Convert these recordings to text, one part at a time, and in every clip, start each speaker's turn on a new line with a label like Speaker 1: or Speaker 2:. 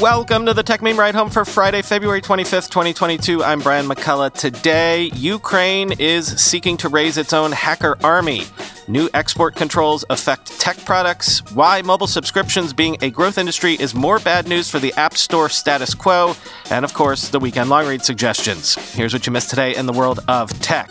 Speaker 1: Welcome to the Techmeme Ride Home for Friday, February 25th, 2022. I'm Brian McCullough. Today, Ukraine is seeking to raise its own hacker army. New export controls affect tech products. Why mobile subscriptions being a growth industry is more bad news for the App Store status quo. And of course, the weekend long read suggestions. Here's what you missed today in the world of tech.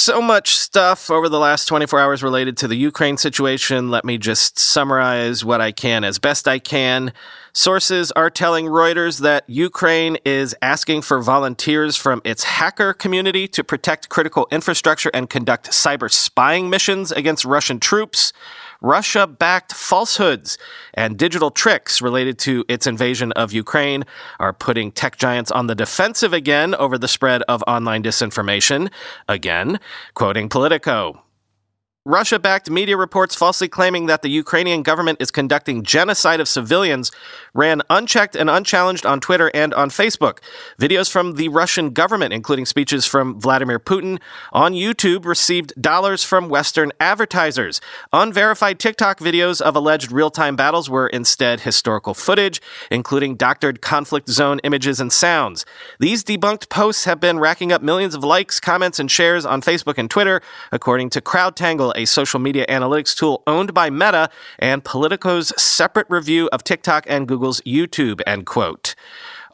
Speaker 1: So much stuff over the last 24 hours related to the Ukraine situation. Let me just summarize what I can as best I can. Sources are telling Reuters that Ukraine is asking for volunteers from its hacker community to protect critical infrastructure and conduct cyber spying missions against Russian troops. Russia backed falsehoods and digital tricks related to its invasion of Ukraine are putting tech giants on the defensive again over the spread of online disinformation. Again, quoting Politico. Russia backed media reports falsely claiming that the Ukrainian government is conducting genocide of civilians ran unchecked and unchallenged on Twitter and on Facebook. Videos from the Russian government, including speeches from Vladimir Putin, on YouTube received dollars from Western advertisers. Unverified TikTok videos of alleged real time battles were instead historical footage, including doctored conflict zone images and sounds. These debunked posts have been racking up millions of likes, comments, and shares on Facebook and Twitter, according to CrowdTangle a social media analytics tool owned by Meta, and Politico's separate review of TikTok and Google's YouTube, end quote.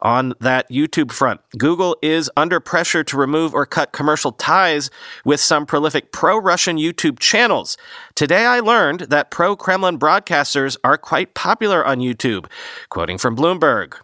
Speaker 1: On that YouTube front, Google is under pressure to remove or cut commercial ties with some prolific pro Russian YouTube channels. Today I learned that pro Kremlin broadcasters are quite popular on YouTube. Quoting from Bloomberg.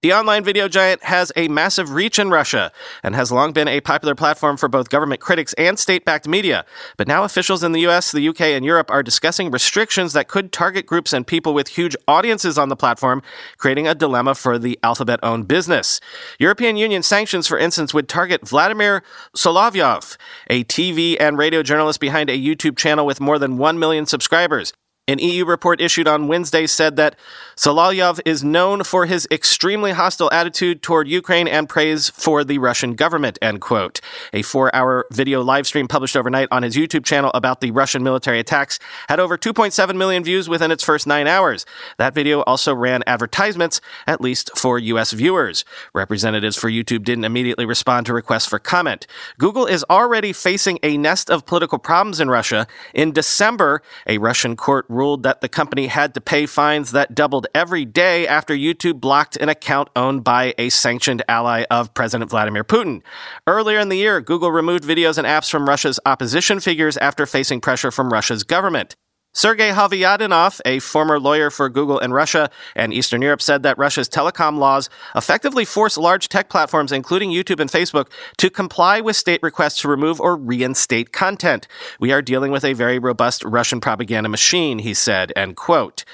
Speaker 1: The online video giant has a massive reach in Russia and has long been a popular platform for both government critics and state backed media. But now officials in the US, the UK, and Europe are discussing restrictions that could target groups and people with huge audiences on the platform, creating a dilemma for the Alphabet owned business. European Union sanctions, for instance, would target Vladimir Solovyov, a TV and radio journalist behind a YouTube channel with more than 1 million subscribers. An EU report issued on Wednesday said that Solovyov is known for his extremely hostile attitude toward Ukraine and praise for the Russian government, end quote. A four hour video live stream published overnight on his YouTube channel about the Russian military attacks had over 2.7 million views within its first nine hours. That video also ran advertisements, at least for U.S. viewers. Representatives for YouTube didn't immediately respond to requests for comment. Google is already facing a nest of political problems in Russia. In December, a Russian court ruled that the company had to pay fines that doubled every day after YouTube blocked an account owned by a sanctioned ally of President Vladimir Putin. Earlier in the year, Google removed videos and apps from Russia's opposition figures after facing pressure from Russia's government. Sergei Havyadinov, a former lawyer for Google in Russia and Eastern Europe, said that Russia's telecom laws effectively force large tech platforms, including YouTube and Facebook, to comply with state requests to remove or reinstate content. We are dealing with a very robust Russian propaganda machine, he said, end quote.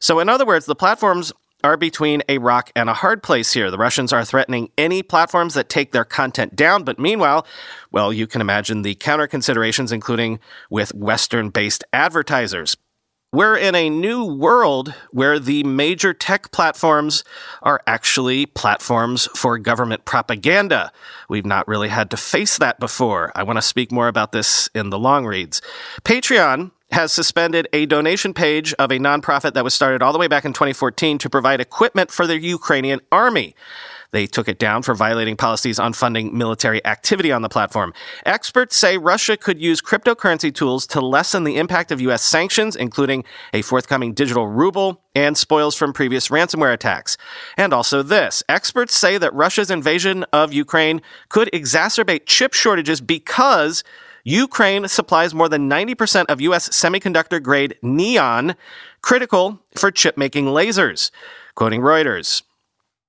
Speaker 1: So, in other words, the platforms are between a rock and a hard place here. The Russians are threatening any platforms that take their content down, but meanwhile, well, you can imagine the counter considerations, including with Western based advertisers. We're in a new world where the major tech platforms are actually platforms for government propaganda. We've not really had to face that before. I want to speak more about this in the long reads. Patreon has suspended a donation page of a nonprofit that was started all the way back in 2014 to provide equipment for the Ukrainian army. They took it down for violating policies on funding military activity on the platform. Experts say Russia could use cryptocurrency tools to lessen the impact of U.S. sanctions, including a forthcoming digital ruble and spoils from previous ransomware attacks. And also this. Experts say that Russia's invasion of Ukraine could exacerbate chip shortages because Ukraine supplies more than 90% of U.S. semiconductor grade neon, critical for chip making lasers. Quoting Reuters,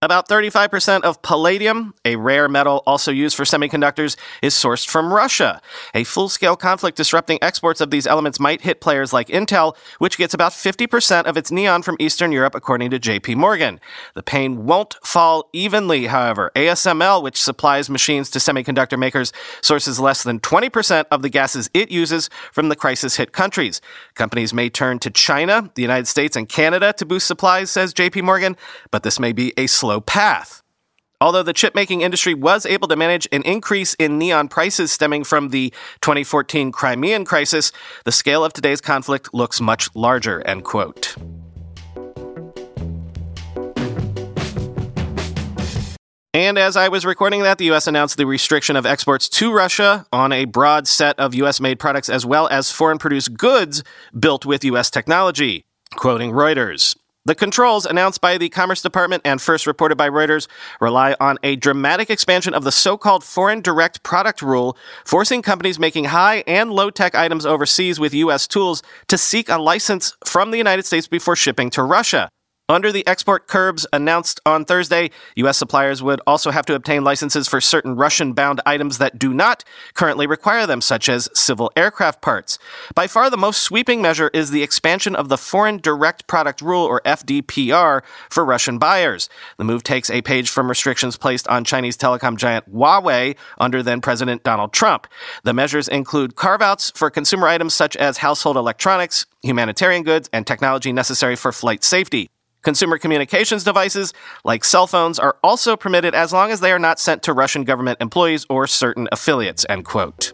Speaker 1: about 35% of palladium, a rare metal also used for semiconductors, is sourced from Russia. A full scale conflict disrupting exports of these elements might hit players like Intel, which gets about 50% of its neon from Eastern Europe, according to JP Morgan. The pain won't fall evenly, however. ASML, which supplies machines to semiconductor makers, sources less than 20% of the gases it uses from the crisis hit countries. Companies may turn to China, the United States, and Canada to boost supplies, says JP Morgan, but this may be a slow path. Although the chip making industry was able to manage an increase in neon prices stemming from the 2014 Crimean crisis, the scale of today's conflict looks much larger, end quote. And as I was recording that, the U.S. announced the restriction of exports to Russia on a broad set of U.S. made products as well as foreign produced goods built with U.S. technology. Quoting Reuters. The controls announced by the Commerce Department and first reported by Reuters rely on a dramatic expansion of the so-called foreign direct product rule, forcing companies making high and low tech items overseas with U.S. tools to seek a license from the United States before shipping to Russia. Under the export curbs announced on Thursday, U.S. suppliers would also have to obtain licenses for certain Russian bound items that do not currently require them, such as civil aircraft parts. By far the most sweeping measure is the expansion of the Foreign Direct Product Rule, or FDPR, for Russian buyers. The move takes a page from restrictions placed on Chinese telecom giant Huawei under then President Donald Trump. The measures include carve outs for consumer items such as household electronics, humanitarian goods, and technology necessary for flight safety. Consumer communications devices, like cell phones, are also permitted as long as they are not sent to Russian government employees or certain affiliates, end quote.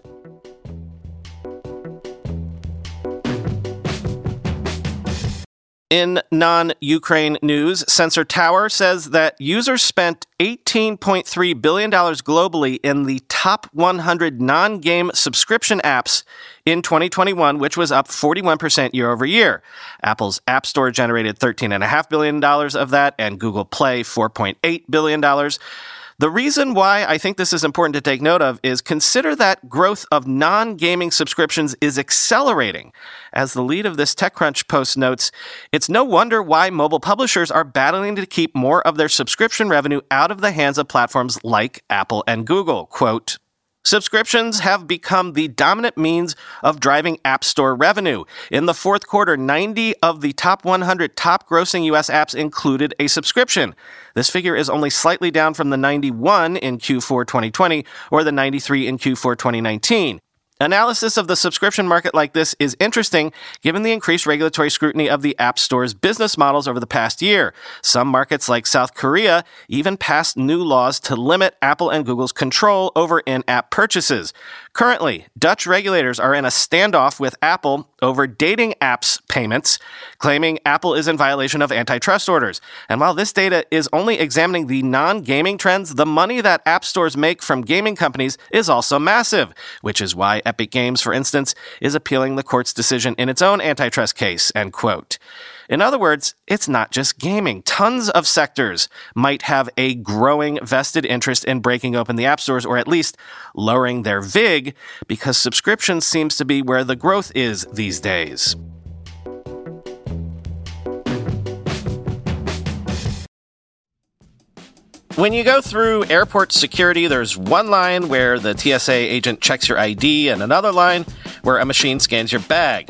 Speaker 1: In non Ukraine news, Sensor Tower says that users spent $18.3 billion globally in the top 100 non game subscription apps in 2021, which was up 41% year over year. Apple's App Store generated $13.5 billion of that, and Google Play $4.8 billion. The reason why I think this is important to take note of is consider that growth of non gaming subscriptions is accelerating. As the lead of this TechCrunch post notes, it's no wonder why mobile publishers are battling to keep more of their subscription revenue out of the hands of platforms like Apple and Google. Quote, Subscriptions have become the dominant means of driving App Store revenue. In the fourth quarter, 90 of the top 100 top grossing US apps included a subscription. This figure is only slightly down from the 91 in Q4 2020 or the 93 in Q4 2019. Analysis of the subscription market like this is interesting given the increased regulatory scrutiny of the App Store's business models over the past year. Some markets like South Korea even passed new laws to limit Apple and Google's control over in-app purchases. Currently, Dutch regulators are in a standoff with Apple over dating apps payments, claiming Apple is in violation of antitrust orders. And while this data is only examining the non gaming trends, the money that app stores make from gaming companies is also massive, which is why Epic Games, for instance, is appealing the court's decision in its own antitrust case. End quote. In other words, it's not just gaming. Tons of sectors might have a growing vested interest in breaking open the app stores or at least lowering their VIG because subscription seems to be where the growth is these days. When you go through airport security, there's one line where the TSA agent checks your ID and another line where a machine scans your bag.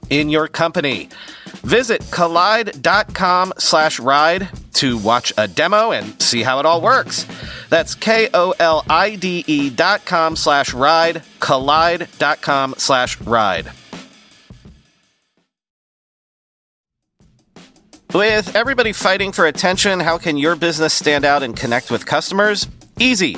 Speaker 1: in your company. Visit kolide.com slash ride to watch a demo and see how it all works. That's K-O-L-I-D-E dot com slash ride, kolide.com slash ride. With everybody fighting for attention, how can your business stand out and connect with customers? Easy.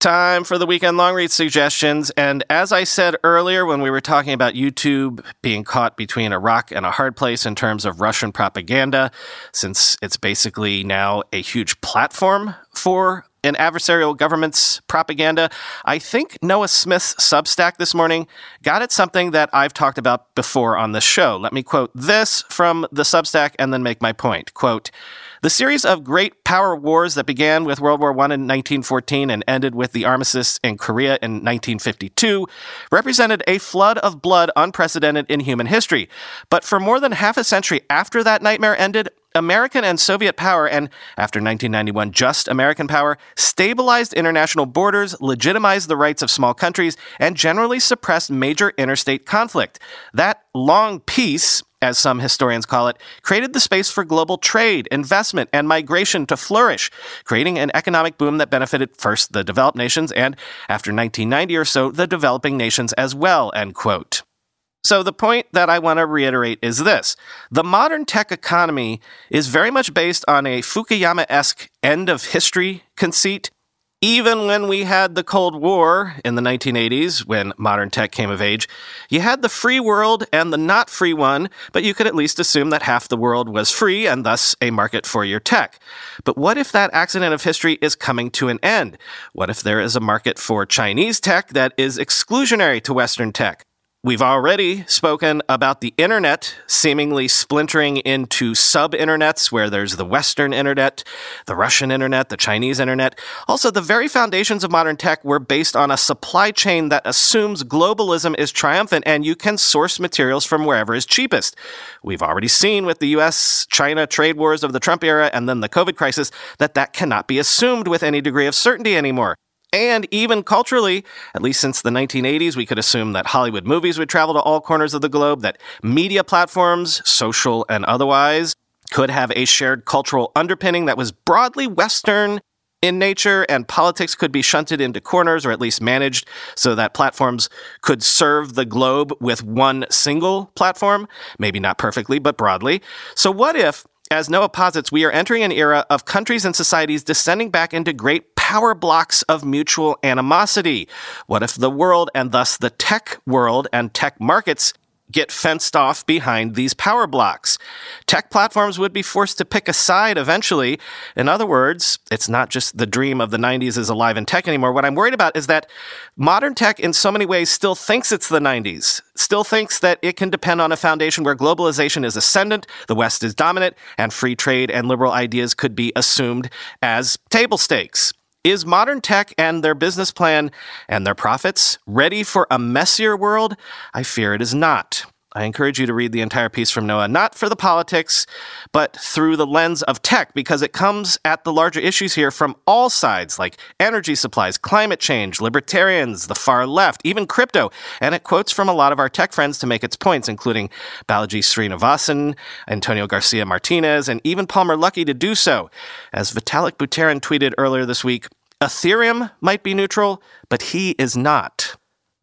Speaker 1: Time for the weekend long read suggestions. And as I said earlier, when we were talking about YouTube being caught between a rock and a hard place in terms of Russian propaganda, since it's basically now a huge platform for an adversarial government's propaganda, I think Noah Smith's Substack this morning got at something that I've talked about before on the show. Let me quote this from the Substack and then make my point. Quote, the series of great power wars that began with World War I in 1914 and ended with the armistice in Korea in 1952 represented a flood of blood unprecedented in human history. But for more than half a century after that nightmare ended, American and Soviet power, and after 1991, just American power, stabilized international borders, legitimized the rights of small countries, and generally suppressed major interstate conflict. That long peace, as some historians call it, created the space for global trade, investment, and migration to flourish, creating an economic boom that benefited first the developed nations and, after 1990 or so, the developing nations as well, end quote. So, the point that I want to reiterate is this the modern tech economy is very much based on a Fukuyama esque end of history conceit. Even when we had the Cold War in the 1980s, when modern tech came of age, you had the free world and the not free one, but you could at least assume that half the world was free and thus a market for your tech. But what if that accident of history is coming to an end? What if there is a market for Chinese tech that is exclusionary to Western tech? We've already spoken about the internet seemingly splintering into sub internets where there's the Western internet, the Russian internet, the Chinese internet. Also, the very foundations of modern tech were based on a supply chain that assumes globalism is triumphant and you can source materials from wherever is cheapest. We've already seen with the US China trade wars of the Trump era and then the COVID crisis that that cannot be assumed with any degree of certainty anymore. And even culturally, at least since the 1980s, we could assume that Hollywood movies would travel to all corners of the globe, that media platforms, social and otherwise, could have a shared cultural underpinning that was broadly Western in nature, and politics could be shunted into corners or at least managed so that platforms could serve the globe with one single platform, maybe not perfectly, but broadly. So, what if as Noah posits, we are entering an era of countries and societies descending back into great power blocks of mutual animosity. What if the world, and thus the tech world and tech markets, get fenced off behind these power blocks. Tech platforms would be forced to pick a side eventually. In other words, it's not just the dream of the 90s is alive in tech anymore. What I'm worried about is that modern tech, in so many ways, still thinks it's the 90s, still thinks that it can depend on a foundation where globalization is ascendant, the West is dominant, and free trade and liberal ideas could be assumed as table stakes. Is modern tech and their business plan and their profits ready for a messier world? I fear it is not. I encourage you to read the entire piece from Noah, not for the politics, but through the lens of tech, because it comes at the larger issues here from all sides, like energy supplies, climate change, libertarians, the far left, even crypto. And it quotes from a lot of our tech friends to make its points, including Balaji Srinivasan, Antonio Garcia Martinez, and even Palmer Luckey to do so. As Vitalik Buterin tweeted earlier this week, Ethereum might be neutral, but he is not.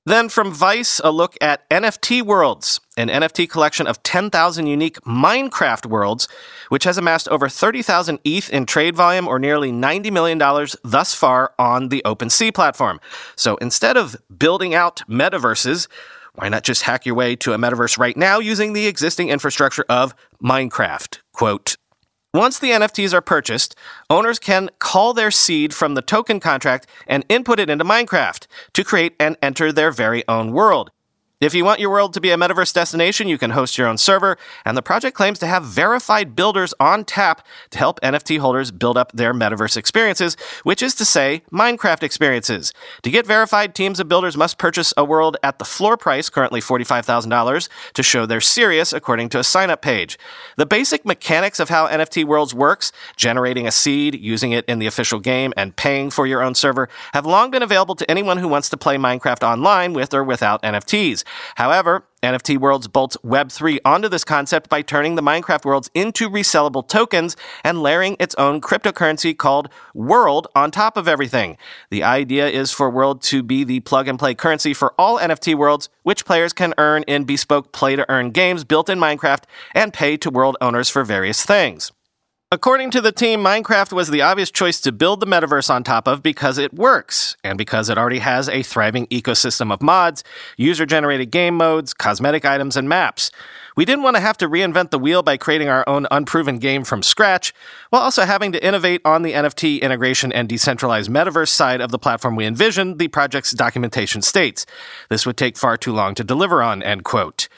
Speaker 1: Then from Vice, a look at NFT Worlds, an NFT collection of 10,000 unique Minecraft worlds, which has amassed over 30,000 ETH in trade volume or nearly $90 million thus far on the OpenSea platform. So instead of building out metaverses, why not just hack your way to a metaverse right now using the existing infrastructure of Minecraft? Quote, once the NFTs are purchased, owners can call their seed from the token contract and input it into Minecraft to create and enter their very own world. If you want your world to be a metaverse destination, you can host your own server, and the project claims to have verified builders on tap to help NFT holders build up their metaverse experiences, which is to say, Minecraft experiences. To get verified, teams of builders must purchase a world at the floor price, currently $45,000, to show they're serious, according to a sign up page. The basic mechanics of how NFT Worlds works, generating a seed, using it in the official game, and paying for your own server, have long been available to anyone who wants to play Minecraft online with or without NFTs. However, NFT Worlds bolts Web3 onto this concept by turning the Minecraft worlds into resellable tokens and layering its own cryptocurrency called World on top of everything. The idea is for World to be the plug and play currency for all NFT worlds, which players can earn in bespoke play to earn games built in Minecraft and pay to world owners for various things. According to the team, Minecraft was the obvious choice to build the metaverse on top of because it works, and because it already has a thriving ecosystem of mods, user generated game modes, cosmetic items, and maps. We didn't want to have to reinvent the wheel by creating our own unproven game from scratch, while also having to innovate on the NFT integration and decentralized metaverse side of the platform we envisioned, the project's documentation states. This would take far too long to deliver on, end quote.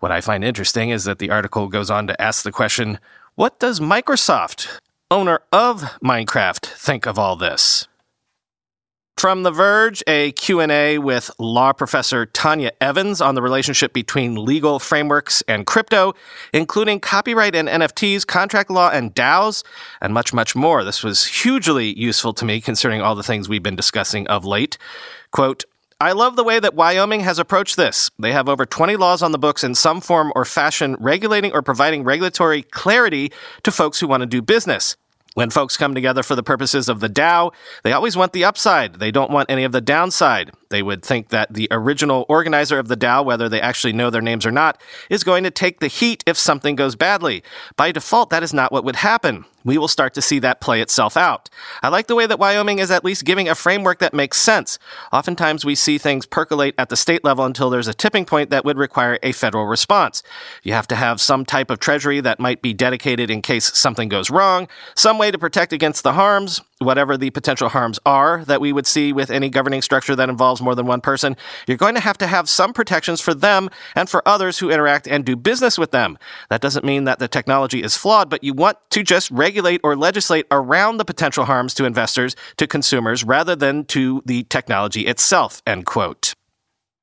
Speaker 1: What I find interesting is that the article goes on to ask the question what does Microsoft, owner of Minecraft, think of all this? From The Verge, a Q&A with law professor Tonya Evans on the relationship between legal frameworks and crypto, including copyright and NFTs, contract law and DAOs, and much, much more. This was hugely useful to me considering all the things we've been discussing of late. Quote, I love the way that Wyoming has approached this. They have over 20 laws on the books in some form or fashion regulating or providing regulatory clarity to folks who want to do business. When folks come together for the purposes of the DAO, they always want the upside. They don't want any of the downside. They would think that the original organizer of the DAO, whether they actually know their names or not, is going to take the heat if something goes badly. By default, that is not what would happen we will start to see that play itself out. I like the way that Wyoming is at least giving a framework that makes sense. Oftentimes we see things percolate at the state level until there's a tipping point that would require a federal response. You have to have some type of treasury that might be dedicated in case something goes wrong, some way to protect against the harms, whatever the potential harms are that we would see with any governing structure that involves more than one person, you're going to have to have some protections for them and for others who interact and do business with them. That doesn't mean that the technology is flawed, but you want to just regulate or legislate around the potential harms to investors, to consumers, rather than to the technology itself, end quote.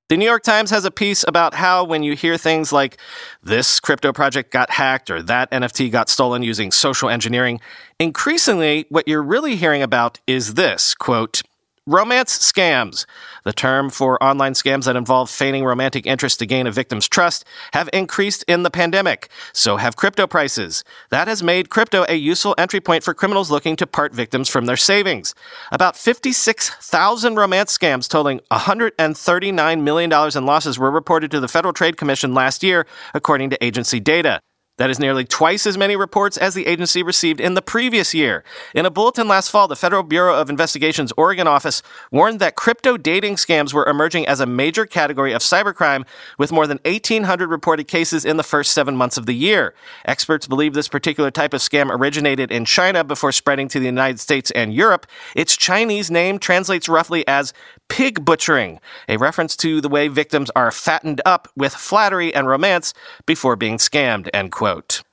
Speaker 1: The New York Times has a piece about how when you hear things like this crypto project got hacked or that NFT got stolen using social engineering, increasingly what you're really hearing about is this quote, Romance scams, the term for online scams that involve feigning romantic interest to gain a victim's trust, have increased in the pandemic. So have crypto prices. That has made crypto a useful entry point for criminals looking to part victims from their savings. About 56,000 romance scams totaling $139 million in losses were reported to the Federal Trade Commission last year, according to agency data. That is nearly twice as many reports as the agency received in the previous year. In a bulletin last fall, the Federal Bureau of Investigation's Oregon office warned that crypto dating scams were emerging as a major category of cybercrime, with more than 1,800 reported cases in the first seven months of the year. Experts believe this particular type of scam originated in China before spreading to the United States and Europe. Its Chinese name translates roughly as pig butchering, a reference to the way victims are fattened up with flattery and romance before being scammed, end quote.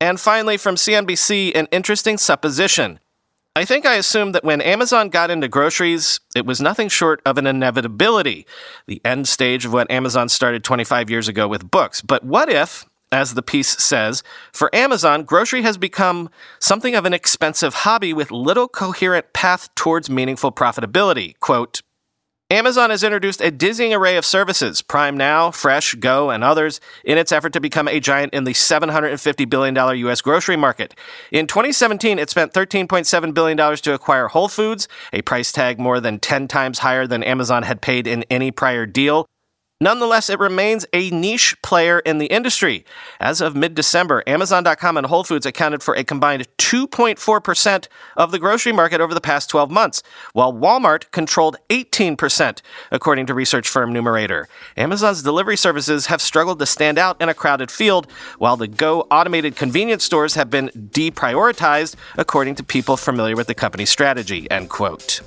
Speaker 1: And finally, from CNBC, an interesting supposition. I think I assumed that when Amazon got into groceries, it was nothing short of an inevitability, the end stage of what Amazon started 25 years ago with books. But what if, as the piece says, for Amazon, grocery has become something of an expensive hobby with little coherent path towards meaningful profitability? Quote, Amazon has introduced a dizzying array of services, Prime Now, Fresh, Go, and others, in its effort to become a giant in the $750 billion U.S. grocery market. In 2017, it spent $13.7 billion to acquire Whole Foods, a price tag more than 10 times higher than Amazon had paid in any prior deal. Nonetheless, it remains a niche player in the industry. As of mid December, Amazon.com and Whole Foods accounted for a combined 2.4% of the grocery market over the past 12 months, while Walmart controlled 18%, according to research firm Numerator. Amazon's delivery services have struggled to stand out in a crowded field, while the Go automated convenience stores have been deprioritized, according to people familiar with the company's strategy. End quote.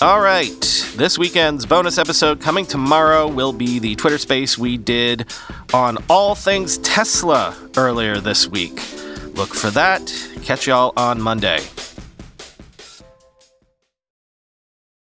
Speaker 1: All right. This weekend's bonus episode coming tomorrow will be the Twitter space we did on all things Tesla earlier this week. Look for that. Catch y'all on Monday.